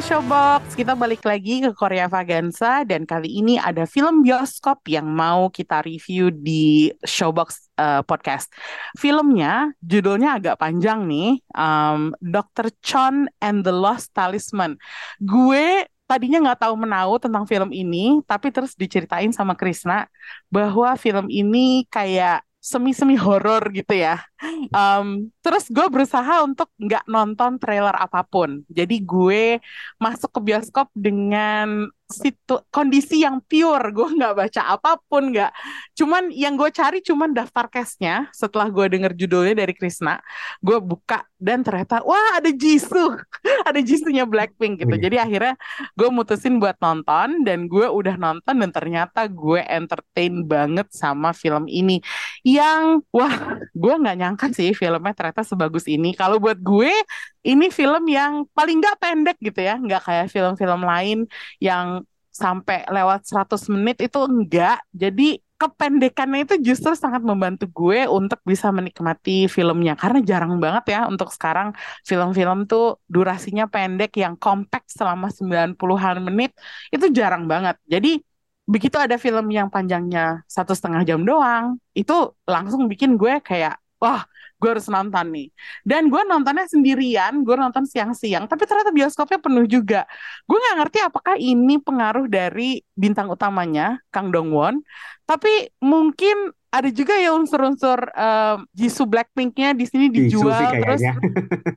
Pendengar Showbox, kita balik lagi ke Korea Vaganza dan kali ini ada film bioskop yang mau kita review di Showbox eh, podcast. Filmnya judulnya agak panjang nih, um, Dr. Chon and the Lost Talisman. Gue tadinya nggak tahu menau tentang film ini, tapi terus diceritain sama Krisna bahwa film ini kayak semi-semi horor gitu ya. Um, terus gue berusaha untuk nggak nonton trailer apa pun. Jadi gue masuk ke bioskop dengan situ kondisi yang pure. Gue nggak baca apa pun, nggak. Cuman yang gue cari cuman daftar castnya. Setelah gue denger judulnya dari Krisna, gue buka dan ternyata wah ada Jisoo, ada Jisoo-nya Blackpink gitu. Iya. Jadi akhirnya gue mutusin buat nonton dan gue udah nonton dan ternyata gue entertain banget sama film ini yang wah gue nggak nyangka sih filmnya ternyata sebagus ini kalau buat gue ini film yang paling nggak pendek gitu ya nggak kayak film-film lain yang sampai lewat 100 menit itu enggak jadi kependekannya itu justru sangat membantu gue untuk bisa menikmati filmnya. Karena jarang banget ya untuk sekarang film-film tuh durasinya pendek yang compact selama 90-an menit itu jarang banget. Jadi begitu ada film yang panjangnya satu setengah jam doang, itu langsung bikin gue kayak, wah, gue harus nonton nih. Dan gue nontonnya sendirian, gue nonton siang-siang, tapi ternyata bioskopnya penuh juga. Gue nggak ngerti apakah ini pengaruh dari bintang utamanya, Kang Dong Won, tapi mungkin ada juga ya unsur-unsur eh, Jisoo Blackpink-nya di sini dijual sih terus.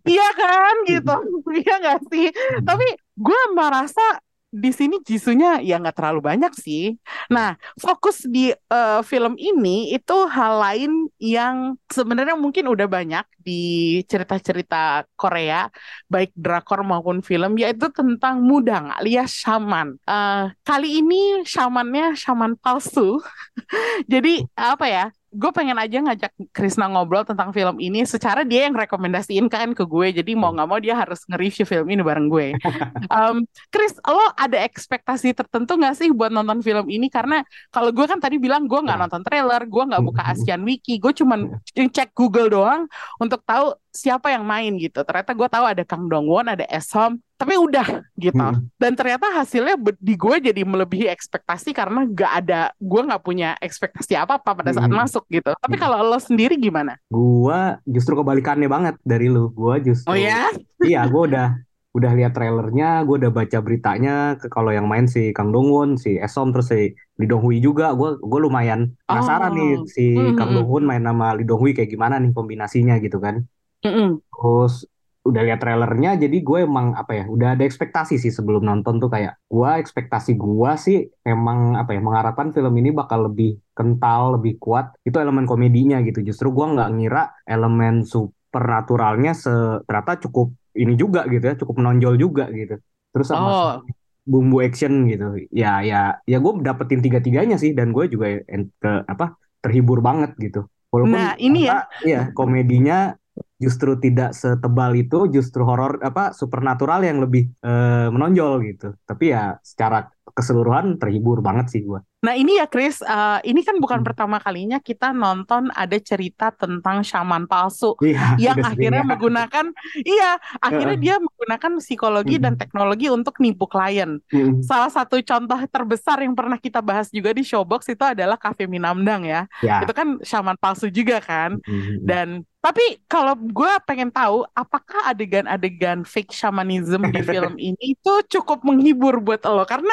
Iya kan gitu, iya nggak sih? Tapi gue merasa di sini Jisunya ya nggak terlalu banyak sih. Nah, fokus di eh, film ini itu hal lain yang sebenarnya mungkin udah banyak di cerita-cerita Korea, baik drakor maupun film, yaitu tentang mudang alias shaman. Eh, kali ini shamannya shaman palsu. Jadi apa ya? Gue pengen aja ngajak Krisna ngobrol tentang film ini secara dia yang rekomendasiin kan ke gue. Jadi mau nggak mau dia harus nge-review film ini bareng gue. Um, Chris, lo ada ekspektasi tertentu nggak sih buat nonton film ini? Karena kalau gue kan tadi bilang gue nggak Ya. nonton trailer, gue nggak buka Asian Wiki, gue cuman cek Google doang untuk tahu siapa yang main gitu. Ternyata gue tahu ada Kang Dong Won, ada Esom, tapi udah gitu. Mm-mm. Dan ternyata hasilnya di gue jadi melebihi ekspektasi karena nggak ada, gue nggak punya ekspektasi apa-apa pada saat Mm-mm. masuk gitu. Tapi Mm. kalau lo sendiri gimana? Gua justru kebalikannya banget dari lu. Gua justru Oh ya? iya, gua udah udah lihat trailernya, gua udah baca beritanya. Ke kalau yang main si Kang Dong Won, si Esom terus si Lee Dong Hui juga. Gua gua lumayan penasaran nih Oh. si Mm, Kang mm, Dong Won main sama Lee Dong Hui kayak gimana nih kombinasinya gitu kan. Mm-mm. Terus udah lihat trailernya, jadi gue emang apa ya, udah ada ekspektasi sih sebelum nonton tuh kayak gua ekspektasi gua sih emang apa ya, mengharapkan film ini bakal lebih kental, lebih kuat. Itu elemen komedinya gitu. Justru gua nggak ngira elemen supernaturalnya se ternyata cukup ini juga gitu ya, cukup menonjol juga gitu. Terus sama Oh, bumbu action gitu. Ya ya ya gue dapetin tiga-tiganya sih dan gue juga ke apa terhibur banget gitu. Walaupun nah ini ya. ya komedinya justru tidak setebal itu, justru horor apa supernatural yang lebih eh, menonjol gitu. Tapi ya secara keseluruhan terhibur banget sih gue. Nah ini ya Chris, eh, ini kan bukan Hmm. pertama kalinya kita nonton ada cerita tentang shaman palsu Iya, yang akhirnya ya. menggunakan, iya, akhirnya dia menggunakan psikologi dan Mm, teknologi untuk nipu klien. mm, Salah satu contoh terbesar yang pernah kita bahas juga di Showbox itu adalah Cafe Minamdang ya. Ya. Itu kan shaman palsu juga kan. Mm, mm, Dan Tapi kalau gue pengen tahu, apakah adegan-adegan fake shamanism di film ini itu cukup menghibur buat lo? Karena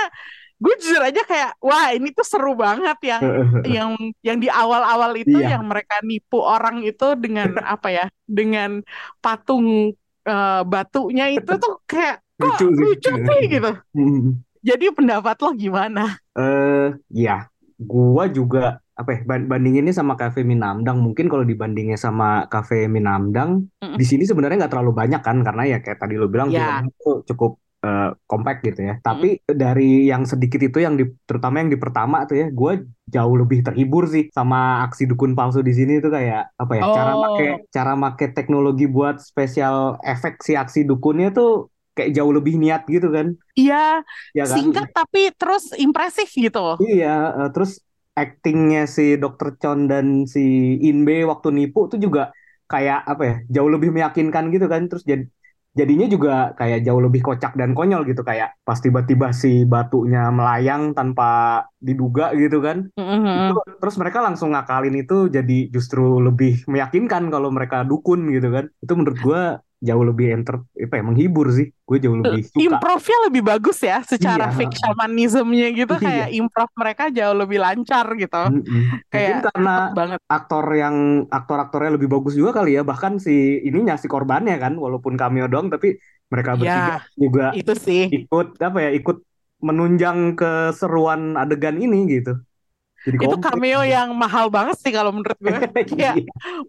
gue jujur aja kayak, wah ini tuh seru banget yang yang yang di awal-awal itu Iya. yang mereka nipu orang itu dengan apa ya, dengan patung eh, batunya itu tuh kayak kok Lucu lucu sih gitu. Hmm. Jadi pendapat lo gimana? Eh, ya, gua juga apa ya ban- bandinginnya sama Cafe Minamdang mungkin kalau dibandingnya sama Cafe Minamdang Mm-mm. di sini sebenarnya nggak terlalu banyak kan karena ya kayak tadi lo bilang filmnya tuh cukup eh, compact gitu ya tapi dari yang sedikit itu yang di terutama yang di pertama tuh ya gua jauh lebih terhibur sih sama aksi dukun palsu di sini tuh kayak apa ya cara Oh. make cara make teknologi buat spesial efek si aksi dukunnya tuh kayak jauh lebih niat gitu kan Iya, ya kan singkat tapi terus impresif gitu. Iya, eh, terus actingnya si Dr. Chon dan si Inbe waktu nipu tuh juga kayak apa ya, jauh lebih meyakinkan gitu kan. Terus jad- jadinya juga kayak jauh lebih kocak dan konyol gitu kayak pas tiba-tiba si batunya melayang tanpa diduga gitu kan. Mhm. Itu, terus mereka langsung ngakalin itu jadi justru lebih meyakinkan kalau mereka dukun gitu kan. Itu menurut gua jauh lebih enter apa ya, menghibur sih. Gue jauh lebih suka. Improvnya lebih bagus ya secara Iya. fake shamanismnya gitu Iya. kayak improv mereka jauh lebih lancar gitu. Mm-mm. Mungkin Kayak karena cepet banget. aktor yang aktor-aktornya lebih bagus juga kali ya bahkan si ininya si korbannya kan walaupun cameo doang tapi mereka bertiga Ya, juga itu sih. ikut apa ya ikut menunjang keseruan adegan ini gitu jadi Itu kompleks. cameo yang mahal banget sih kalau menurut gue. Kayak Iya,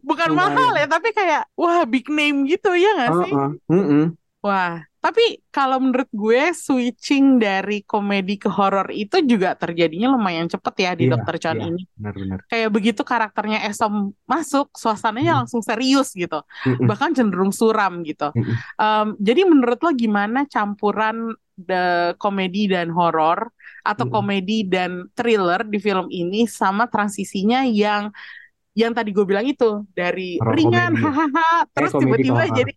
bukan lumayan. mahal ya, tapi kayak wah big name gitu ya nggak sih? Heeh, mm-mm. Wah, tapi kalau menurut gue switching dari komedi ke horor itu juga terjadinya lumayan cepet ya di Iya, Dr. Chan iya. ini. benar-benar Kayak begitu karakternya Esom masuk, suasananya Hmm. langsung serius gitu. Mm-mm. Bahkan cenderung suram gitu. Em, jadi menurut lo gimana campuran the komedi dan horor atau Mm-mm. komedi dan thriller di film ini sama transisinya yang yang tadi gue bilang itu dari Horor ringan hahaha terus Eh, tiba-tiba jadi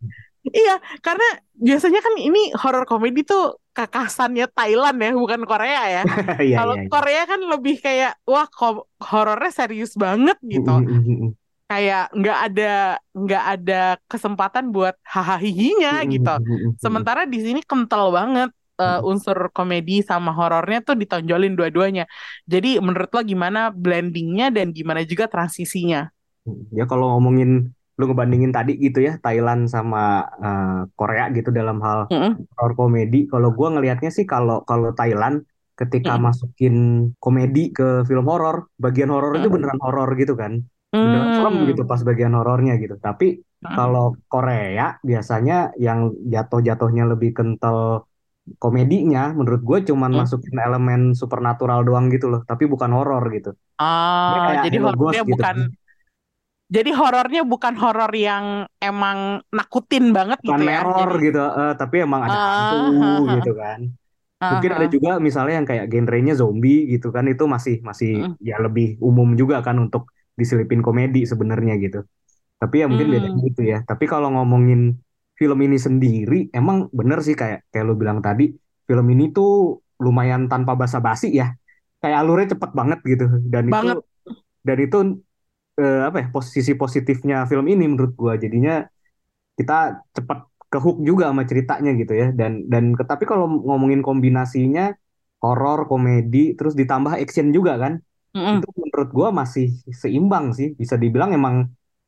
iya karena biasanya kan ini horor komedi tuh kakasannya Thailand ya bukan Korea ya Iya, kalau iya, iya. Korea kan lebih kayak wah horornya serius banget gitu Mm-mm, mm-mm. kayak nggak ada nggak ada kesempatan buat hahaha gitu. Sementara di sini kental banget uh, unsur komedi sama horornya tuh ditonjolin dua-duanya. Jadi menurut lo gimana blendingnya dan gimana juga transisinya? Ya kalau ngomongin lu ngebandingin tadi gitu ya Thailand sama eh, Korea gitu dalam hal Mm-mm. horror komedi. Kalau gua ngelihatnya sih kalau kalau Thailand ketika Mm-mm. masukin komedi ke film horor, bagian horor itu Mm. beneran horor gitu kan. Beneran serem Hmm. gitu pas bagian horornya gitu. Tapi Mm. kalau Korea biasanya yang jatuh-jatuhnya lebih kental komedinya menurut gue cuman Mm. masukin elemen supernatural doang gitu loh, tapi bukan horor gitu. Ah, kayak jadi horornya gitu. bukan jadi horornya bukan horor yang emang nakutin banget Bukan gitu ya. Jadi gitu, eh, tapi emang ada Ah, hantu ah. gitu kan. Ah, Mungkin ada ah. juga misalnya yang kayak genrenya zombie gitu kan itu masih masih Mm. ya lebih umum juga kan untuk diselipin komedi sebenarnya gitu. Tapi ya mungkin beda Hmm. gitu ya. Tapi kalau ngomongin film ini sendiri emang bener sih kayak kayak lu bilang tadi film ini tuh lumayan tanpa basa-basi ya. Kayak alurnya cepet banget gitu dan itu Banget. dan itu eh, apa ya posisi positifnya film ini menurut gua jadinya kita cepet ke hook juga sama ceritanya gitu ya dan dan tapi kalau ngomongin kombinasinya horor komedi terus ditambah action juga kan Mm-mm. itu menurut gua masih seimbang sih bisa dibilang emang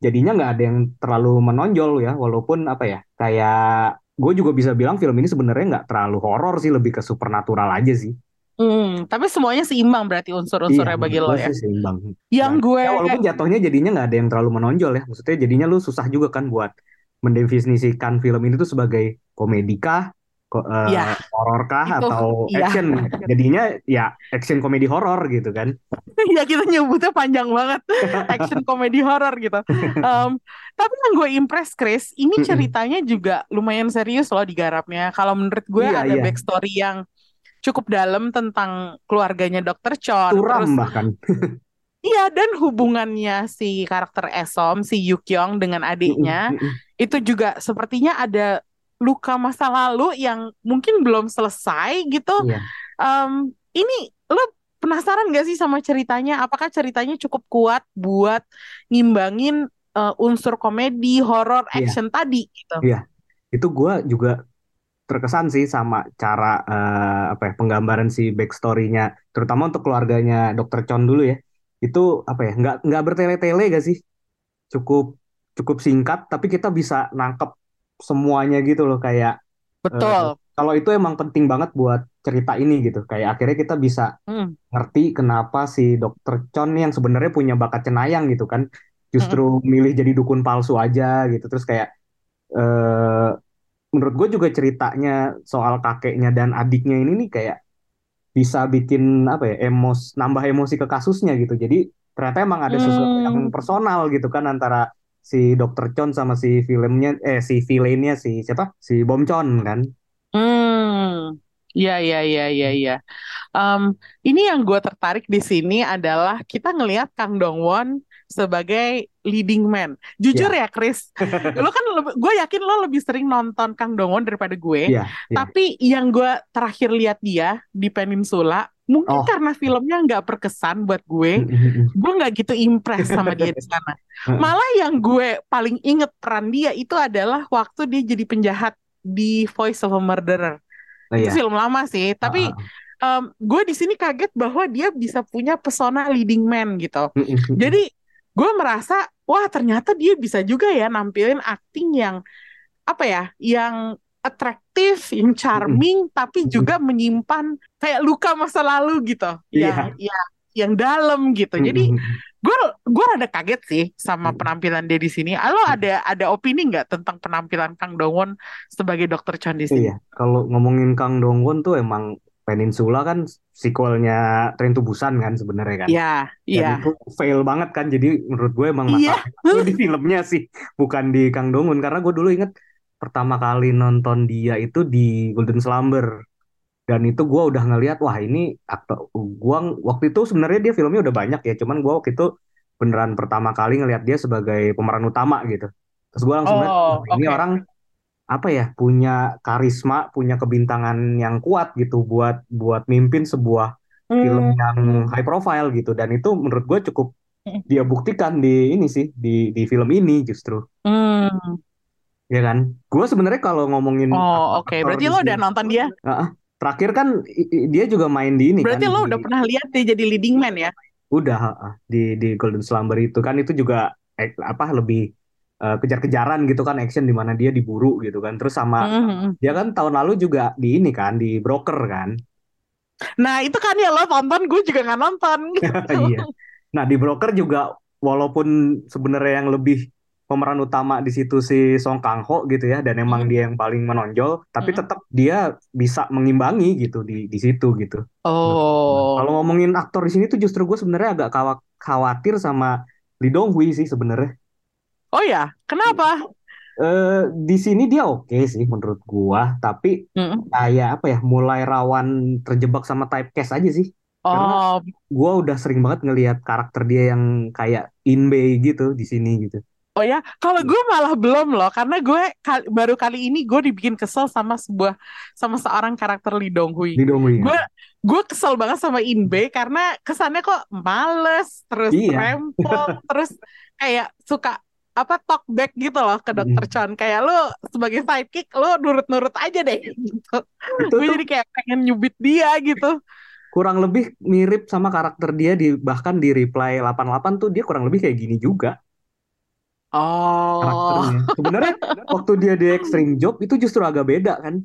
jadinya nggak ada yang terlalu menonjol ya walaupun apa ya kayak gue juga bisa bilang film ini sebenarnya nggak terlalu horor sih lebih ke supernatural aja sih Hmm, tapi semuanya seimbang berarti iya unsur-unsurnya bagi menurut lo ya. seimbang Yang dan gue ya walaupun jatuhnya jadinya nggak ada yang terlalu menonjol ya maksudnya jadinya lu susah juga kan buat mendefinisikan film ini tuh sebagai komedi kah ko- eh, ya horor kah itu atau iya. action? Jadinya ya action komedi horor gitu kan. Ya kita nyebutnya panjang banget. Action komedi horor gitu. Em, tapi yang gue impress Chris, ini ceritanya juga lumayan serius loh digarapnya. Kalau menurut gue iya ada iya. backstory yang cukup dalam tentang keluarganya Dr. Chon, suram terus bahkan. Iya dan hubungannya si karakter Esom, si Yukyong dengan adiknya. Itu juga sepertinya ada luka masa lalu yang mungkin belum selesai gitu. Iya. Em, ini lo penasaran gak sih sama ceritanya? Apakah ceritanya cukup kuat buat ngimbangin eh, unsur komedi, horor, Iya. action tadi gitu. Iya. Itu gue juga terkesan sih sama cara eh, apa ya penggambaran si backstory-nya, terutama untuk keluarganya Dr. Chon dulu ya. Itu apa ya nggak nggak bertele-tele gak sih? Cukup cukup singkat, tapi kita bisa nangkep semuanya gitu loh kayak Betul. kalau itu emang penting banget buat cerita ini gitu. Kayak akhirnya kita bisa Hmm. ngerti kenapa si Dr. Chon yang sebenarnya punya bakat cenayang gitu kan, justru milih jadi dukun palsu aja gitu. Terus kayak eh menurut gue juga ceritanya soal kakeknya dan adiknya ini nih kayak bisa bikin apa ya emos nambah emosi ke kasusnya gitu. Jadi ternyata emang ada sesuatu yang Hmm. personal gitu kan antara si Dr. Chon sama si filmnya eh si villainnya si siapa si Bom Chon kan. Hmm. Ya, ya, ya, ya, ya. Em, ini yang gue tertarik di sini adalah kita ngelihat Kang Dong Won sebagai leading man. Jujur ya, Chris, lo kan gue yakin lo lebih sering nonton Kang Dong Won daripada gue. Iya, iya. Tapi yang gue terakhir lihat dia di Peninsula, mungkin Oh. karena filmnya nggak berkesan buat gue, gue nggak gitu impress sama dia di sana. Malah yang gue paling inget peran dia itu adalah waktu dia jadi penjahat di Voice of a Murderer. Oh, Itu iya. film lama sih, tapi em, gue di sini kaget bahwa dia bisa punya pesona leading man gitu. Jadi gue merasa, wah ternyata dia bisa juga ya nampilin acting yang apa ya, yang atraktif, yang charming, tapi juga menyimpan kayak luka masa lalu gitu, yang yang yang dalam gitu. Jadi gue gue rada kaget sih sama penampilan dia di sini. Lo ada ada opini nggak tentang penampilan Kang Dong Won sebagai Dr. Chon di sini? Iya, kalau ngomongin Kang Dong Won tuh emang Peninsula kan sequelnya Train to Busan kan sebenarnya kan. Iya, iya. itu fail banget kan. Jadi menurut gue emang Iya. masalahnya itu di filmnya sih, bukan di Kang Dong Won. Karena gue dulu inget pertama kali nonton dia itu di Golden Slumber. Dan itu gue udah ngeliat, wah ini aktor. Gua waktu itu sebenarnya dia filmnya udah banyak ya. Cuman gue waktu itu beneran pertama kali ngeliat dia sebagai pemeran utama gitu. Terus gue langsung liat, Oh, wah, ini orang apa ya punya karisma, punya kebintangan yang kuat gitu buat buat mimpin sebuah film Hmm. yang high profile gitu dan itu menurut gue cukup Hmm. dia buktikan di ini sih di di film ini justru Hmm. Ya kan gue sebenarnya kalau ngomongin Oh, oke. aktor Berarti lo udah nonton dia? Heeh. terakhir kan dia juga main di ini Berarti kan lo di- udah pernah lihat dia jadi leading man ya? udah heeh. di di Golden Slumber itu kan itu juga eh, apa lebih eh, kejar-kejaran gitu kan action di mana dia diburu gitu kan terus sama Mhm. dia kan tahun lalu juga di ini kan di Broker kan Nah, itu kan ya lo tonton, gue juga nggak nonton gitu. Iya. Nah, di Broker juga walaupun sebenarnya yang lebih pemeran utama di situ si Song Kang Ho gitu ya dan emang Hmm. dia yang paling menonjol, tapi Hmm. tetap dia bisa mengimbangi gitu di di situ gitu. Oh. Kalau ngomongin aktor di sini tuh justru gue sebenarnya agak khawatir sama Lee Dong Hui sih sebenarnya. Oh ya, kenapa? Eh di sini dia oke sih menurut gua, tapi Hmm. kayak apa ya, mulai rawan terjebak sama typecast aja sih. Karena Oh, gua udah sering banget ngelihat karakter dia yang kayak Inbei gitu di sini gitu. Oh ya. Kalau gue malah belum loh, karena gue kal- baru kali ini gue dibikin kesel sama sebuah sama seorang karakter Lee Dong Hui. Lee Dong Hui. Gue gue kesel banget sama Inbe karena kesannya kok males, terus Iya. rempong, terus kayak suka apa talk back gitu loh ke Dr. Mm. Chon. Kayak lu sebagai sidekick lu nurut-nurut aja deh gitu. Itu Gue jadi kayak pengen nyubit dia gitu. kurang lebih mirip sama karakter dia di bahkan di Reply 88 tuh dia kurang lebih kayak gini juga Oh. karakternya. Sebenarnya waktu dia di Extreme Job itu justru agak beda kan.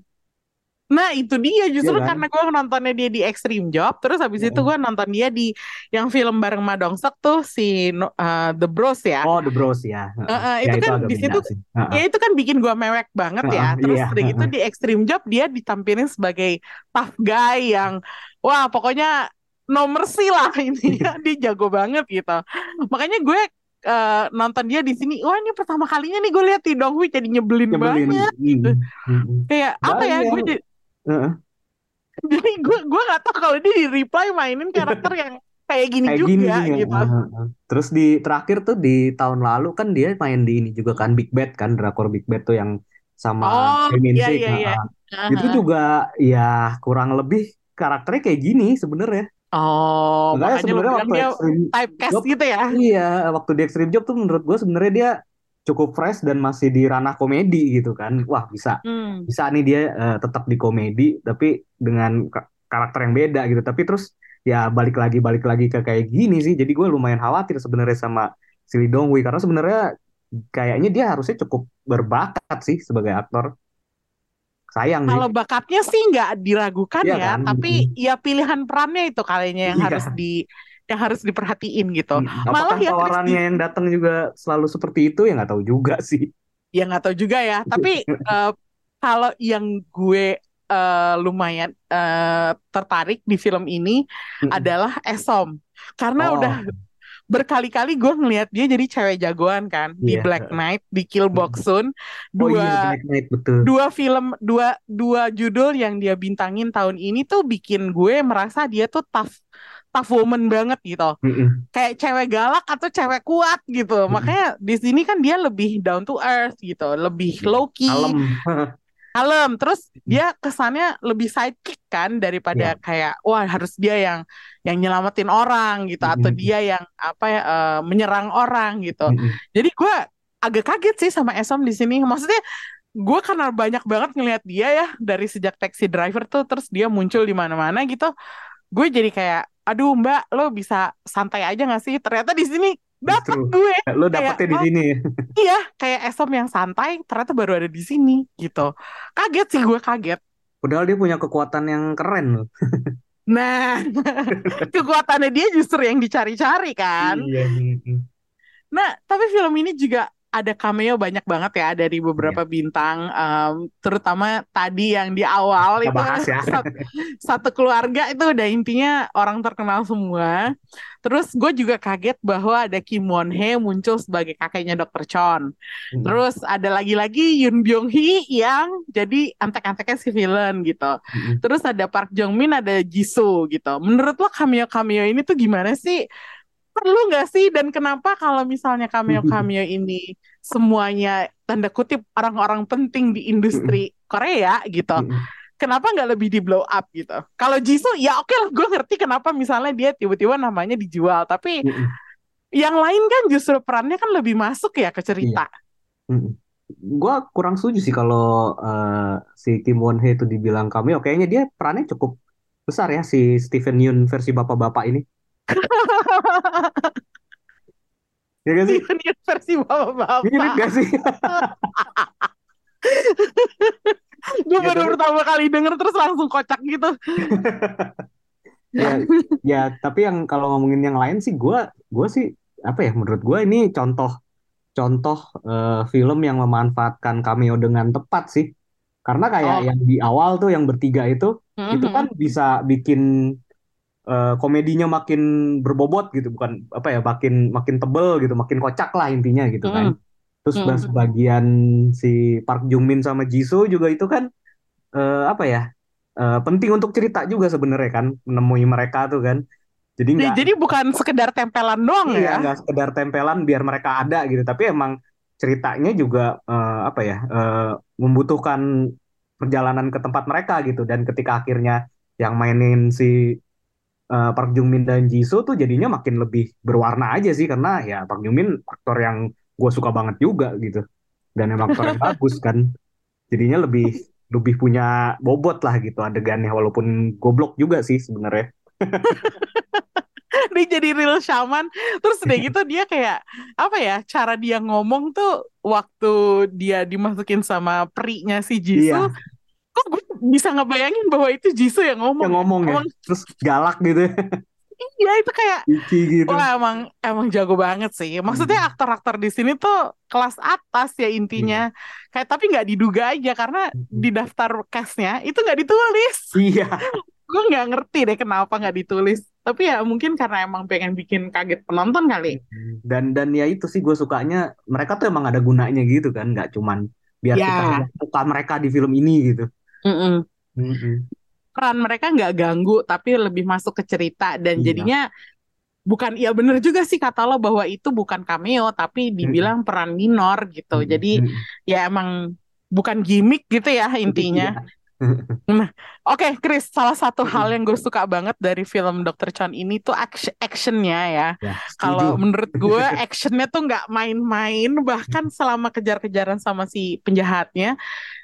Nah itu dia justru Iya kan? karena gue nontonnya dia di Extreme Job Terus habis itu Mm. gue nonton dia di yang film bareng Madongsek tuh si uh, The Bros ya Oh, The Bros ya. Eh, eh, Ya, itu kan di situ sih. Heeh. Ya itu kan bikin gua mewek banget ya. Heeh, Terus iya, udah gitu heeh. di Extreme Job dia ditampilin sebagai tough guy yang wah pokoknya no mercy lah intinya dia jago banget gitu. Makanya gue eh, nonton dia di sini, wah ini pertama kalinya nih gue lihat Dong Hui jadi nyebelin, Nyebelin. banget. Hmm, hmm. Kayak apa ya? Banyak. Gue jadi, Heeh. jadi gue gue nggak tahu kalau dia di reply mainin karakter yang kayak gini Kayak juga gini gitu. Heeh. Terus di terakhir tuh di tahun lalu kan dia main di ini juga kan Big Bad kan drakor Big Bad tuh yang sama Oh, iya, Sik, iya, iya. heeh. Itu juga ya kurang lebih karakternya kayak gini sebenarnya. Oh, Makanya sebenarnya waktu dia Extreme typecast Job, gitu ya. iya, waktu di Extreme Job tuh menurut gue sebenarnya dia cukup fresh dan masih di ranah komedi gitu kan. Wah, bisa Hmm. bisa nih dia eh, tetap di komedi tapi dengan ka- karakter yang beda gitu. Tapi terus ya balik lagi balik lagi ke kayak gini sih. Jadi gue lumayan khawatir sebenarnya sama si Lee Dong Woo karena sebenarnya kayaknya dia harusnya cukup berbakat sih sebagai aktor. Sayang. Kalau bakatnya sih nggak diragukan Iya ya, kan? tapi ya pilihan perannya itu kalinya yang Iya. harus di yang harus diperhatiin gitu. Hmm, Malah ya tawarannya Chris yang datang juga selalu seperti itu ya nggak tahu juga sih. ya nggak tahu juga ya. Tapi eh, kalau yang gue eh, lumayan eh, tertarik di film ini Mm-mm. adalah Esom, karena Oh. udah berkali-kali gue ngelihat dia jadi cewek jagoan kan di Iya. Black Knight, di Kill Box Soon, Oh dua iya Black Knight betul. dua film dua dua judul yang dia bintangin tahun ini tuh bikin gue merasa dia tuh tough tough woman banget gitu Mm-mm. kayak cewek galak atau cewek kuat gitu Mm-mm. makanya di sini kan dia lebih down to earth gitu lebih low key Kalem. Kalem terus dia kesannya lebih sidekick kan daripada Iya. kayak wah harus dia yang yang nyelamatin orang gitu atau Mm-mm. dia yang apa ya eh, menyerang orang gitu Mm-mm. jadi gue agak kaget sih sama Esom di sini. Maksudnya gue karena banyak banget ngelihat dia ya dari sejak Taxi Driver tuh terus dia muncul di mana-mana gitu. Gue jadi kayak aduh Mbak lo bisa santai aja gak sih? Ternyata di sini Justru. gue. Lo dapetnya di oh. sini ya. Iya, kayak Esom yang santai ternyata baru ada di sini gitu. Kaget sih gue kaget. Padahal dia punya kekuatan yang keren loh. Nah, kekuatannya dia justru yang dicari-cari kan. Iya. mm-mm. Nah, tapi film ini juga ada cameo banyak banget ya dari beberapa bintang, em, terutama tadi yang di awal Kita itu bahas ya. satu, satu keluarga itu udah intinya orang terkenal semua. Terus gue juga kaget bahwa ada Kim Won Hye muncul sebagai kakeknya Dr. Chon. Mm-mm. Terus ada lagi-lagi Yoon Byung Hee yang jadi antek-anteknya si villain gitu. Mm-mm. Terus ada Park Jong Min, ada Jisoo gitu. Menurut lo cameo-cameo ini tuh gimana sih? Perlu nggak sih? Dan kenapa kalau misalnya cameo-cameo ini semuanya tanda kutip orang-orang penting di industri Korea gitu? Kenapa nggak lebih di blow up gitu? Kalau Jisoo ya oke lah, gue ngerti kenapa misalnya dia tiba-tiba namanya dijual. Tapi yang lain kan justru perannya kan lebih masuk ya ke cerita. Mm-mm. Gua kurang setuju sih kalau eh, si Kim Won Hye itu dibilang cameo. Kayaknya dia perannya cukup besar ya si Stephen Yeun versi bapak-bapak ini. Ya gak sih? Steven Yeun versi bapak-bapak. Mirip gak sih? Gue Ya, baru tapi- pertama kali denger terus langsung kocak gitu. ya, ya tapi yang kalau ngomongin yang lain sih gua gua sih apa ya menurut gua ini contoh contoh eh, film yang memanfaatkan cameo dengan tepat sih karena kayak Oh. yang di awal tuh yang bertiga itu itu Mhm. kan bisa bikin eh, komedinya makin berbobot gitu bukan apa ya makin makin tebel gitu makin kocak lah intinya gitu kan terus Mm. sebagian si Park Jung Min sama Jisoo juga itu kan eh, apa ya eh, penting untuk cerita juga sebenarnya kan menemui mereka tuh kan jadi nggak jadi bukan sekedar tempelan doang iya ya. nggak sekedar tempelan biar mereka ada gitu tapi emang ceritanya juga eh, apa ya eh, membutuhkan perjalanan ke tempat mereka gitu dan ketika akhirnya yang mainin si eh, Park Jung Min dan Jisoo tuh jadinya makin lebih berwarna aja sih karena ya Park Jung Min aktor yang gue suka banget juga gitu dan emang aktor yang bagus kan jadinya lebih lebih punya bobot lah gitu adegannya walaupun goblok juga sih sebenarnya Dia jadi real shaman. Terus udah gitu dia kayak apa ya? Cara dia ngomong tuh waktu dia dimasukin sama perinya si Jisoo, Iya. kok gue bisa ngebayangin bahwa itu Jisoo yang ngomong. yang ngomong ya Emang terus galak gitu iya itu kayak Iki gitu Wah emang emang jago banget sih. Maksudnya Hmm. aktor-aktor di sini tuh kelas atas ya intinya. Kayak tapi nggak diduga aja karena Hmm. di daftar castnya itu nggak ditulis. iya Gue nggak ngerti deh kenapa nggak ditulis. Tapi ya mungkin karena emang pengen bikin kaget penonton kali. dan dan ya itu sih gue sukanya mereka tuh emang ada gunanya gitu kan nggak cuman biar Ya. kita muka mereka di film ini gitu Mm-mm. Mm-mm. Peran mereka nggak ganggu tapi lebih masuk ke cerita dan Iya. jadinya bukan ya bener juga sih kata lo bahwa itu bukan cameo tapi dibilang peran minor gitu. Mm-mm. Jadi ya emang bukan gimmick gitu ya intinya. Iya. Oke, Chris, salah satu hal yang gue suka banget dari film Dr. Chan ini tuh action actionnya ya. Ya, Kalau menurut gue actionnya tuh nggak main-main, bahkan selama kejar-kejaran sama si penjahatnya,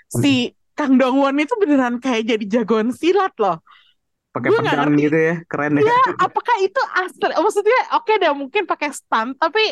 si Kang Dong Won itu beneran kayak jadi jagoan silat loh. Pakai pedang ngerti, gitu ya, keren ya. ya apakah itu asli? Maksudnya oke deh mungkin pakai stunt, tapi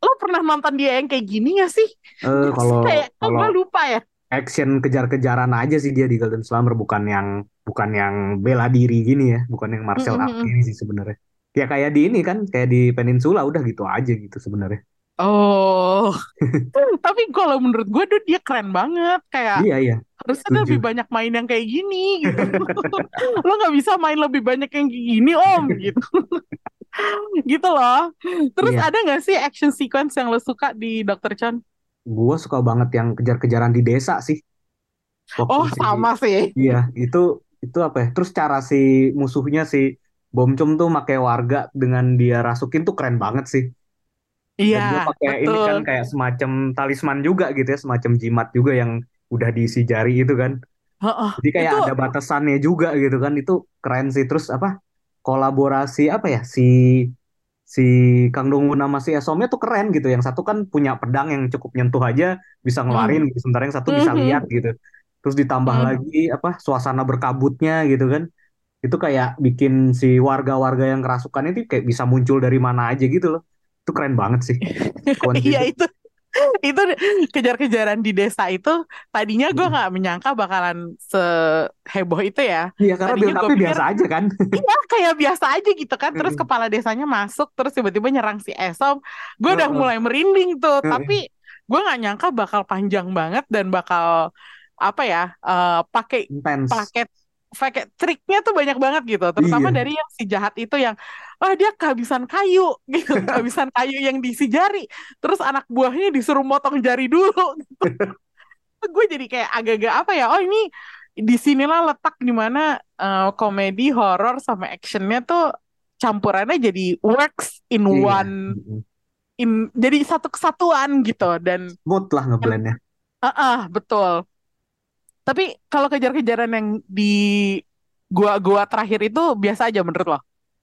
lo pernah nonton dia yang kayak gini gak sih? Eh, kalau Kayak, kalau gue lupa ya. action kejar-kejaran aja sih dia di Golden Slammer bukan yang bukan yang bela diri gini ya, bukan yang martial art Mm-mm-mm. gini sih sebenarnya. Ya kayak di ini kan, kayak di Peninsula udah gitu aja gitu sebenarnya. Oh, tapi kalau menurut gue tuh dia keren banget. Kayak Iya iya, harusnya setuju. lebih banyak main yang kayak gini gitu. Lo nggak bisa main lebih banyak yang kayak gini om gitu. Gitu loh. Terus Iya, ada nggak sih action sequence yang lo suka di Dr. Chan? gue suka banget yang kejar-kejaran di desa sih. Waktu Oh si sama sih. iya itu itu apa ya? Terus cara si musuhnya si Bom Chum tuh pakai warga dengan dia rasukin tuh keren banget sih. Dan dia Iya pakai ini kan betul. kayak semacam talisman juga gitu ya, semacam jimat juga yang udah diisi jari itu kan. Heeh. Jadi kayak Itu ada batasannya juga gitu kan. Itu keren sih. Terus apa? Kolaborasi apa ya? Si si Kang Dong-won sama si Esomnya tuh keren gitu. Yang satu kan punya pedang yang cukup nyentuh aja bisa mm, ngeluarin gitu. Sementara yang satu bisa lihat gitu. Terus ditambah mm. lagi apa? Suasana berkabutnya gitu kan. Itu kayak bikin si warga-warga yang kerasukan itu kayak bisa muncul dari mana aja gitu loh. Itu keren banget sih. Iya itu. itu kejar-kejaran di desa itu tadinya gue nggak menyangka bakalan seheboh itu ya. Iya karena Tadinya up-nya pikir biasa aja kan. Iya kayak biasa aja gitu kan Terus kepala desanya masuk Terus tiba-tiba nyerang si Esom Gue udah mulai merinding tuh. Tapi gue gak nyangka bakal panjang banget Dan bakal Apa ya eh, pakai Intens. Pakai triknya tuh banyak banget gitu terutama Iya. dari yang si jahat itu yang wah dia kehabisan kayu gitu kehabisan kayu yang diisi jari terus anak buahnya disuruh motong jari dulu gue jadi kayak agak-agak apa ya oh ini di sinilah letak di mana eh, komedi horor sama actionnya tuh campurannya jadi works in Iya. one in jadi satu kesatuan gitu dan Smooth lah ngeblendnya. ah ah, betul tapi kalau kejar-kejaran yang di gua-gua terakhir itu biasa aja menurut lo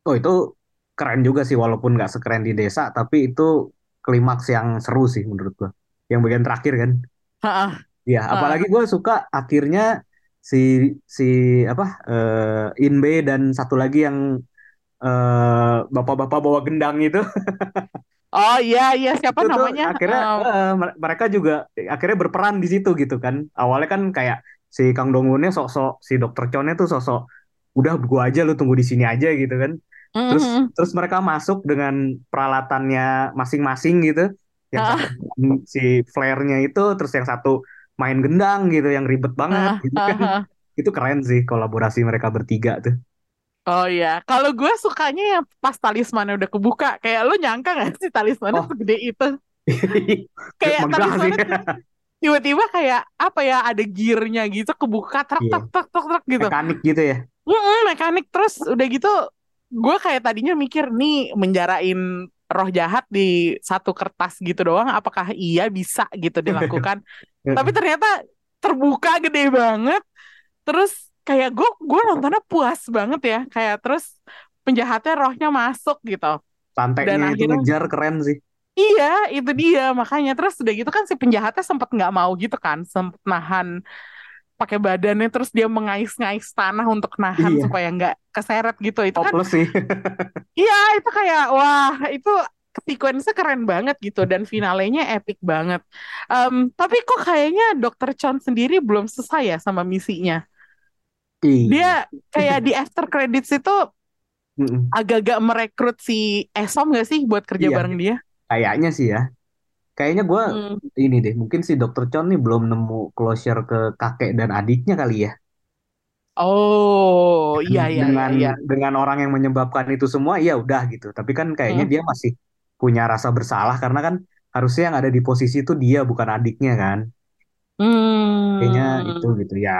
Oh itu keren juga sih walaupun nggak sekeren di desa tapi itu klimaks yang seru sih menurut gua. Yang bagian terakhir kan. Ah, ah, Ya ah. apalagi gua suka akhirnya si si apa eh, Inbe dan satu lagi yang eh, bapak-bapak bawa gendang itu oh iya iya siapa itu tuh namanya akhirnya Em, eh, mer- mereka juga akhirnya berperan di situ gitu kan. Awalnya kan kayak si Kang Dong-wonnya sok-sok si Dokter Chonnya tuh sok-sok udah gua aja lu tunggu di sini aja gitu kan. Terus mhm. terus mereka masuk dengan peralatannya masing-masing gitu. Yang Ah, satu si flare-nya itu, terus yang satu main gendang gitu, yang ribet banget ah, gitu kan. ah. Itu keren sih kolaborasi mereka bertiga tuh. Oh iya, kalau gue sukanya yang pas talismannya udah kebuka, kayak lo nyangka gak sih talismannya Oh, segede itu? Kayak megah sih. talismannya tiba-tiba kayak apa ya, ada gearnya gitu kebuka, truk Iya, truk truk truk truk gitu. mekanik gitu ya. Mm-mm, mekanik terus udah gitu, gue kayak tadinya mikir nih menjarain roh jahat di satu kertas gitu doang, apakah iya bisa gitu dilakukan? Tapi ternyata terbuka gede banget. Terus kayak gue gue nontonnya puas banget ya, kayak terus penjahatnya rohnya masuk gitu. Dan itu akhirnya ngejar keren sih. Iya itu dia makanya terus udah gitu kan si penjahatnya sempat nggak mau gitu kan, sempat nahan pakai badannya terus dia mengais-ngais tanah untuk nahan Iya, supaya nggak keseret gitu. Itu kan hopeless sih. iya itu kayak wah itu sequence-nya keren banget gitu dan finalenya epic banget. Em, tapi kok kayaknya Dr. Chon sendiri belum selesai ya sama misinya. Iya. Dia kayak di after credits itu agak-agak merekrut si Esom gak sih buat kerja Iya, bareng dia? Kayaknya sih ya. Kayaknya gue Hmm. ini deh, mungkin si Dr. Chon nih belum nemu closure ke kakek dan adiknya kali ya. Oh, iya iya iya dengan iya. dengan orang yang menyebabkan itu semua ya udah gitu tapi kan kayaknya Hmm. dia masih punya rasa bersalah karena kan harusnya yang ada di posisi itu dia bukan adiknya kan kayaknya itu Hmm. gitu ya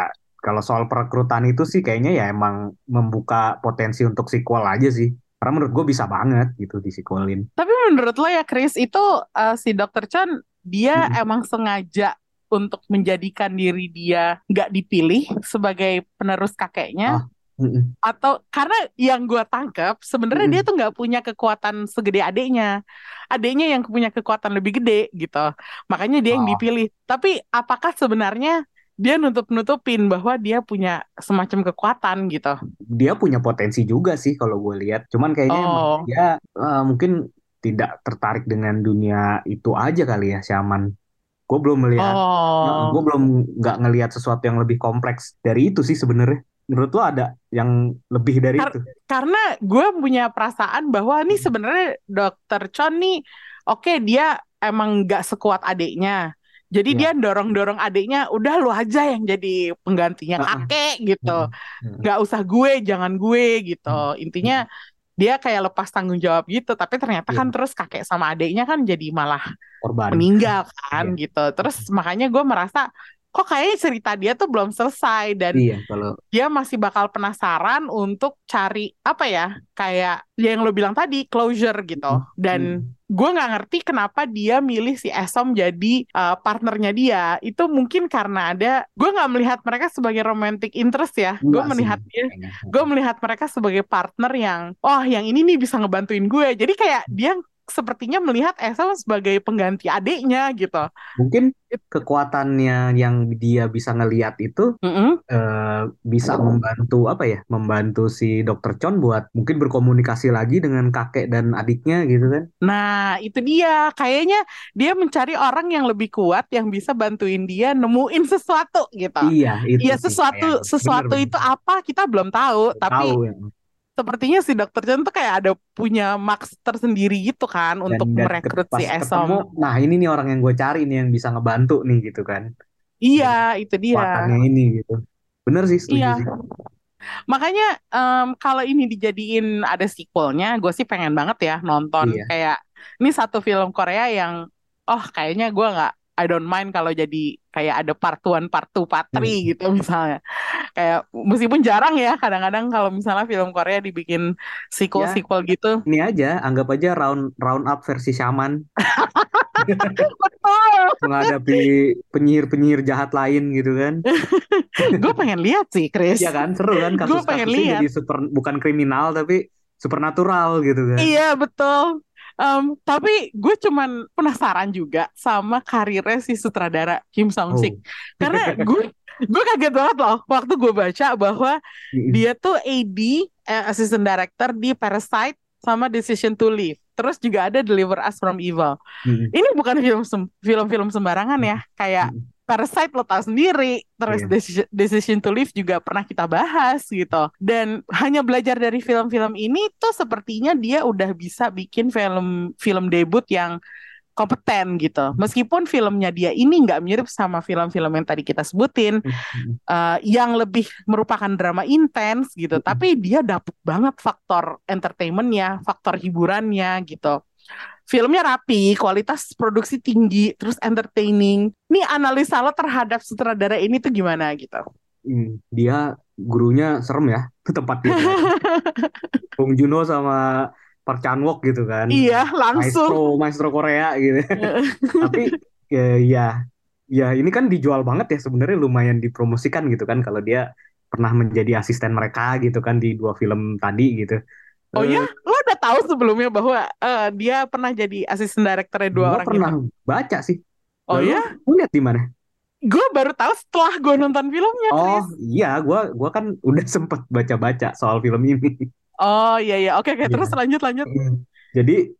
kalau soal perekrutan itu sih kayaknya ya emang membuka potensi untuk sequel aja sih karena menurut gue bisa banget gitu di sequelin Tapi menurut lo ya Chris, itu eh, si Dr. Chan dia Mm-mm. emang sengaja untuk menjadikan diri dia nggak dipilih sebagai penerus kakeknya Ah, mm-mm. atau karena yang gue tangkap sebenarnya dia tuh nggak punya kekuatan segede adiknya adiknya yang punya kekuatan lebih gede gitu makanya dia yang Oh. dipilih tapi apakah sebenarnya dia nutup-nutupin bahwa dia punya semacam kekuatan gitu Dia punya potensi juga sih kalau gue lihat. Cuman kayaknya Oh. dia eh, mungkin tidak tertarik dengan dunia itu aja kali ya, Syaman. Gue belum melihat, oh gue belum nggak ngelihat sesuatu yang lebih kompleks dari itu sih sebenarnya. Menurut lo ada yang lebih dari Kar- itu? karena gue punya perasaan bahwa nih Hmm. sebenarnya Dokter Chon nih oke dia emang nggak sekuat adiknya jadi Ya. dia dorong-dorong adiknya udah lu aja yang jadi penggantinya kakek gitu Mm-mm. nggak usah gue jangan gue gitu intinya dia kayak lepas tanggung jawab gitu tapi ternyata Iya. kan terus kakek sama adiknya kan jadi malah Korban. meninggal kan Iya. gitu terus makanya gue merasa kok kayaknya cerita dia tuh belum selesai dan Iya, kalau dia masih bakal penasaran untuk cari apa ya kayak ya yang lo bilang tadi closure gitu. Hmm. dan gue nggak ngerti kenapa dia milih si Esom jadi uh, partnernya dia. Itu mungkin karena ada gue nggak melihat mereka sebagai romantic interest ya. Gue melihat dia gue melihat mereka sebagai partner yang oh yang ini nih bisa ngebantuin gue. Jadi kayak dia sepertinya melihat Esom sebagai pengganti adiknya gitu Mungkin kekuatannya yang dia bisa ngelihat itu Mm-mm. eh, bisa membantu apa ya? Membantu si Dokter Chon buat mungkin berkomunikasi lagi dengan kakek dan adiknya gitu kan? Nah, itu dia. Kayaknya dia mencari orang yang lebih kuat yang bisa bantuin dia nemuin sesuatu gitu. Iya, itu Iya, sih sesuatu kayaknya. sesuatu Bener, itu bener. apa kita belum tahu, tapi Tahu ya. Sepertinya si Dokter Chen tuh kayak ada punya maks tersendiri gitu kan Dan, untuk dan merekrut si ketemu, Esom. nah ini nih orang yang gue cari nih yang bisa ngebantu nih gitu kan? Iya, itu dia. Ini gitu. Bener sih, setuju Iya. sih. Makanya em, kalau ini dijadiin ada sequelnya, gue sih pengen banget ya nonton Iya. kayak ini satu film Korea yang oh kayaknya gue nggak I don't mind kalau jadi kayak ada part one, part two, part three Hmm. gitu misalnya. Kayak meskipun jarang ya kadang-kadang kalau misalnya film Korea dibikin sequel-sequel gitu. Ini aja, anggap aja round round up versi Shaman Betul. menghadapi penyihir-penyihir jahat lain gitu kan? gue pengen lihat sih, Chris. Iya kan, seru kan kasus-kasusnya jadi super bukan kriminal tapi supernatural gitu kan? Iya betul. Em, tapi gue cuman penasaran juga sama karirnya si sutradara Kim Song Sik. Oh. Karena gue gue kaget banget loh waktu gue baca bahwa dia tuh AD, eh, assistant director di Parasite sama Decision to Leave. Terus juga ada Deliver Us from Evil. Mm-mm. Ini bukan film film-film sembarangan ya, kayak Mm-mm. Parasite lo tahu sendiri, terus Iya. Decision, Decision to Leave juga pernah kita bahas gitu. Dan hanya belajar dari film-film ini tuh sepertinya dia udah bisa bikin film film debut yang kompeten gitu. Meskipun filmnya dia ini nggak mirip sama film-film yang tadi kita sebutin, eh, yang lebih merupakan drama intens gitu. Mm-mm. Tapi dia dapet banget faktor entertainmentnya, faktor hiburannya gitu. Filmnya rapi, kualitas produksi tinggi, terus entertaining. Nih analisa lo terhadap sutradara ini tuh gimana gitu? Hmm, Dia gurunya serem ya, tempat dia. Bong Joon-ho sama Park Chan-wook gitu kan. Iya, langsung. Maestro, maestro Korea gitu. Tapi ya, ya, ya ini kan dijual banget ya sebenarnya lumayan dipromosikan gitu kan kalau dia pernah menjadi asisten mereka gitu kan di dua film tadi gitu. Oh Eh, ya, lo tahu sebelumnya bahwa eh, dia pernah jadi asisten direkturnya dua gua orang pernah itu? baca sih. Oh Lalu, ya, lu lihat di mana? gue baru tahu setelah gue nonton filmnya, Oh Chris. iya, gua gua kan udah sempet baca-baca soal film ini. Oh iya iya, oke oke. Iya. Terus lanjut lanjut. Jadi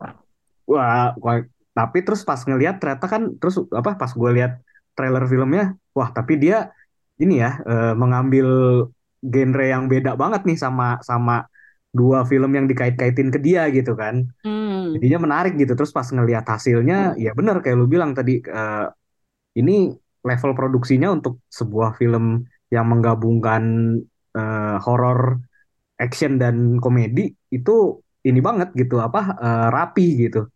wah, wah, tapi terus pas ngelihat ternyata kan terus apa pas gue lihat trailer filmnya, wah tapi dia ini ya eh, mengambil genre yang beda banget nih sama sama dua film yang dikait-kaitin ke dia gitu kan. Hmm. Jadinya menarik gitu. Terus pas ngelihat hasilnya, ya benar kayak lu bilang tadi eh, ini level produksinya untuk sebuah film yang menggabungkan eh, horor, action dan komedi itu ini banget gitu apa eh, rapi gitu.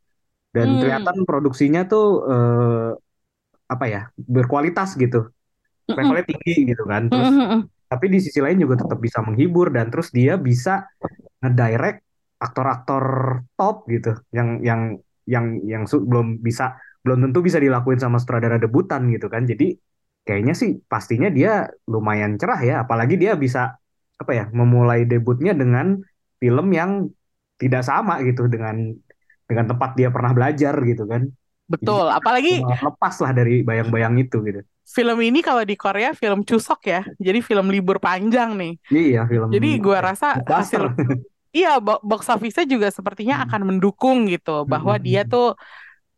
Dan Hmm. kelihatan produksinya tuh eh, apa ya berkualitas gitu, levelnya tinggi gitu kan. Terus. Tapi di sisi lain juga tetap bisa menghibur dan terus dia bisa ngedirect aktor-aktor top gitu yang yang yang yang belum bisa belum tentu bisa dilakuin sama sutradara debutan gitu kan jadi kayaknya sih pastinya dia lumayan cerah ya. Apalagi dia bisa apa ya memulai debutnya dengan film yang tidak sama gitu dengan dengan tempat dia pernah belajar gitu kan. Betul, apalagi Malah lepas lah dari bayang-bayang itu gitu. film ini kalau di Korea film Chuseok ya. Jadi film libur panjang nih. Iya film. Jadi gua ya, rasa hasil Iya, bo- box office-nya juga sepertinya Hmm. akan mendukung gitu bahwa Hmm. dia tuh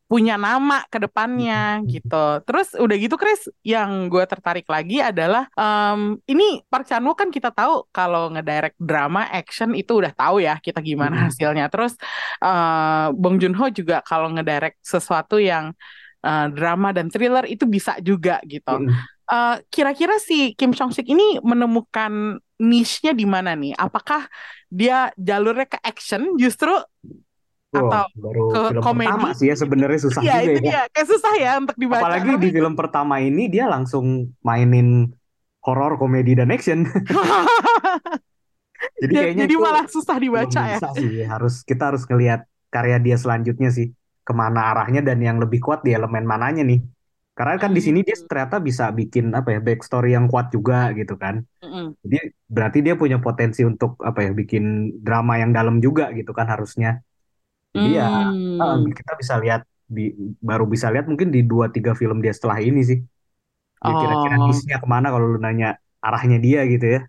punya nama ke depannya gitu. Terus udah gitu Chris, yang gue tertarik lagi adalah em, ini Park Chan Wook kan kita tahu kalau ngedirect drama action itu udah tahu ya kita gimana Hmm. hasilnya. Terus eh, Bong Joon Ho juga kalau ngedirect sesuatu yang eh, drama dan thriller itu bisa juga gitu. Eh, kira-kira si Kim Song Sik ini menemukan niche-nya di mana nih? Apakah dia jalurnya ke action justru Wah, atau baru ke film komedi? pertama sih ya sebenarnya susah Iya, juga itu ya. dia. Kayak susah ya untuk dibaca. Apalagi di film pertama ini dia langsung mainin horor, komedi dan action. Jadi Ja- kayaknya jadi itu malah susah dibaca ya. sih. Harus kita harus ngelihat karya dia selanjutnya sih ke mana arahnya dan yang lebih kuat di elemen mananya nih. Karena kan di sini dia Hmm. ternyata bisa bikin apa ya backstory yang kuat juga gitu kan. Mm-mm. Jadi berarti dia punya potensi untuk apa ya bikin drama yang dalam juga gitu kan harusnya. Jadi ya eh, Hmm. kita bisa lihat di baru bisa lihat mungkin di dua tiga film dia setelah ini sih. Ya kira-kira Oh. niche-nya ke mana kalau lu nanya arahnya dia gitu ya.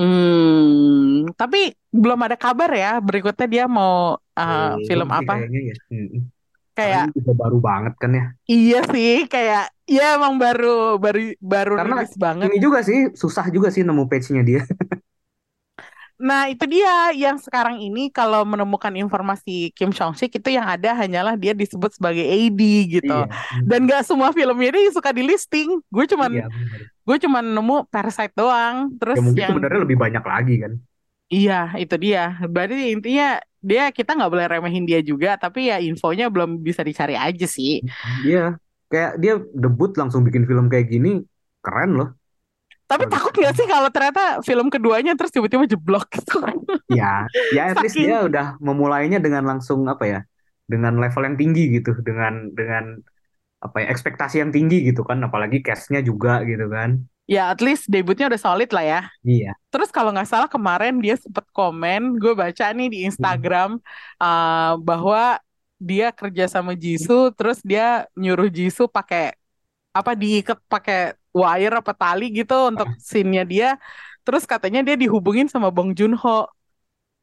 Hmm. Tapi belum ada kabar ya berikutnya dia mau uh, Belum film sih apa? kayaknya ya. Mm-mm. Kayak ini juga baru banget kan ya. iya sih, kayak ya emang baru baru baru Karena rilis banget. ini juga sih susah juga sih nemu page-nya dia. Nah, itu dia yang sekarang ini kalau menemukan informasi Kim Song Sik itu yang ada hanyalah dia disebut sebagai AD gitu. Iya. Dan gak semua filmnya dia suka di listing. Gue cuman Iya, gue cuman nemu Parasite doang. Terus Ya mungkin yang sebenarnya lebih banyak lagi kan. iya itu dia. Berarti intinya dia kita nggak boleh remehin dia juga. Tapi ya infonya belum bisa dicari aja sih. Iya. Kayak dia debut langsung bikin film kayak gini keren loh. Tapi takut gak sih kalau ternyata film keduanya terus tiba-tiba jeblok gitu. Ya, ya at least dia udah memulainya dengan langsung apa ya? Dengan level yang tinggi gitu, dengan dengan apa ya ekspektasi yang tinggi gitu kan, apalagi cast-nya juga gitu kan. Ya at least debutnya udah solid lah ya. Iya. Terus kalau nggak salah kemarin dia sempet komen, gue baca nih di Instagram uh, bahwa dia kerja sama Jisoo, terus dia nyuruh Jisoo pakai apa diikat pakai wire apa tali gitu untuk scene-nya dia. Terus katanya dia dihubungin sama Bong Joon Ho.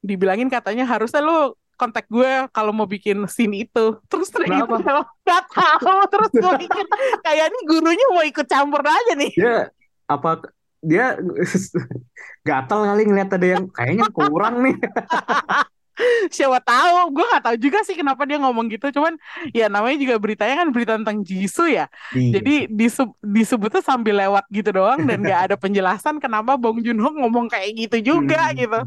Dibilangin katanya harusnya lu kontak gue kalau mau bikin scene itu. Terus ternyata nggak tahu. Terus gue pikir kayaknya gurunya mau ikut campur aja nih. Dia apa dia gatal kali ngeliat ada yang kayaknya kurang nih. siapa tahu gue nggak tahu juga sih kenapa dia ngomong gitu. Cuman ya namanya juga beritanya kan berita tentang Jisoo ya. Iya. jadi disub disebutnya sambil lewat gitu doang dan nggak ada penjelasan kenapa Bong Joon Ho ngomong kayak gitu juga Hmm. gitu.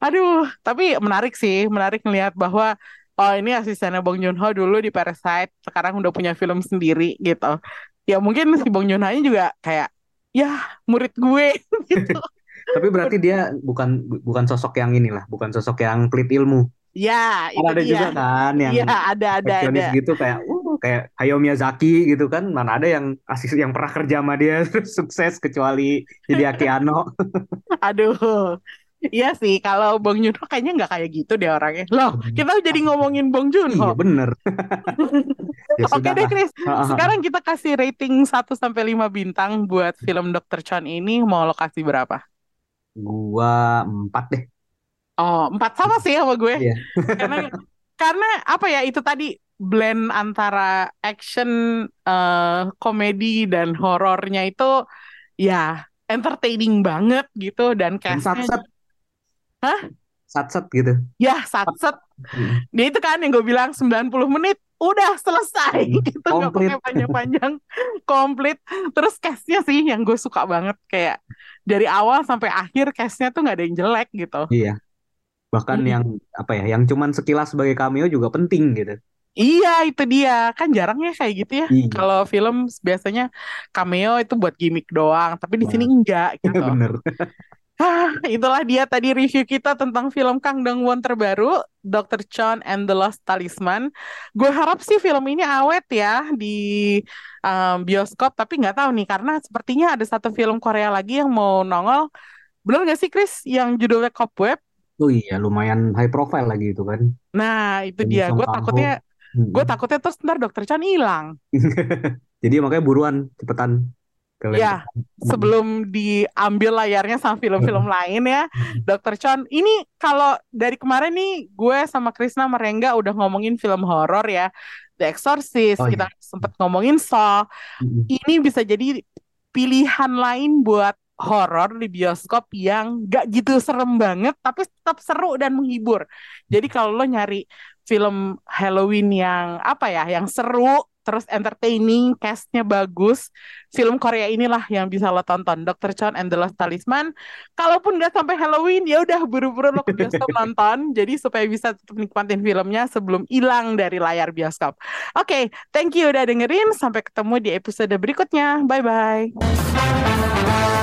Aduh tapi menarik sih menarik ngelihat bahwa oh ini asistennya Bong Joon Ho dulu di Parasite sekarang udah punya film sendiri gitu. Ya mungkin si Bong Joon Ho juga kayak ya murid gue gitu Tapi berarti dia bukan bukan sosok yang inilah, bukan sosok yang pelit ilmu. ya itu Kan ada dia juga kan yang Iya ada ada ada gitu kayak uh, kayak Hayao Miyazaki gitu kan mana ada yang asis yang pernah kerja sama dia terus sukses kecuali Hideaki Anno Aduh. Iya sih, kalau Bong Joon Ho kayaknya nggak kayak gitu deh orangnya. Loh, kita jadi ngomongin Bong Joon iya bener ya Oke sudah deh Chris, sekarang kita kasih rating 1 sampai 5 bintang buat film Dr. Chan ini mau lo kasih berapa? Gua empat deh Oh, 4 sama sih sama gue. Iya. Karena karena apa ya itu tadi blend antara action, eh, komedi dan horornya itu ya entertaining banget gitu dan castnya satset Hah? satset gitu ya satset Hmm. Dia itu kan yang gue bilang 90 menit udah selesai. Hmm, gitu nggak pakai panjang-panjang. Komplit. Terus castnya sih yang gue suka banget. Kayak dari awal sampai akhir castnya tuh nggak ada yang jelek gitu. Iya. Bahkan Hmm. yang apa ya yang cuman sekilas sebagai cameo juga penting gitu. Iya itu dia. Kan jarangnya kayak gitu ya. Iya. kalau film biasanya cameo itu buat gimmick doang. Tapi di sini enggak gitu. Bener Ah, itulah dia tadi review kita tentang film Kang Dong Won terbaru, Dr. Chon and the Lost Talisman. Gue harap sih film ini awet ya di um, bioskop, tapi nggak tahu nih karena sepertinya ada satu film Korea lagi yang mau nongol. Bener nggak sih Chris yang judulnya Cobweb? Oh iya, lumayan high profile lagi itu kan. Nah, itu Demi dia. Gue takutnya, Hmm. gue takutnya terus ntar Dr. Chan hilang. Jadi makanya buruan, cepetan lem Ya, sebelum diambil layarnya sama film-film lain ya, Dr. Chon. Ini kalau dari kemarin nih, gue sama Krisna Merengga udah ngomongin film horor ya, The Exorcist, Oh, kita sempet ngomongin Saw. Ini bisa jadi pilihan lain buat horor di bioskop yang gak gitu serem banget, tapi tetap seru dan menghibur. Jadi kalau lo nyari film Halloween yang apa ya, yang seru, terus entertaining, castnya bagus, film Korea inilah yang bisa lo tonton, Dr. Chon and the Lost Talisman. Kalaupun nggak sampai Halloween, ya udah buru-buru lo ke bioskop nonton, jadi supaya bisa tetap nikmatin filmnya sebelum hilang dari layar bioskop. Oke, thank you udah dengerin. Sampai ketemu di episode berikutnya. Bye bye.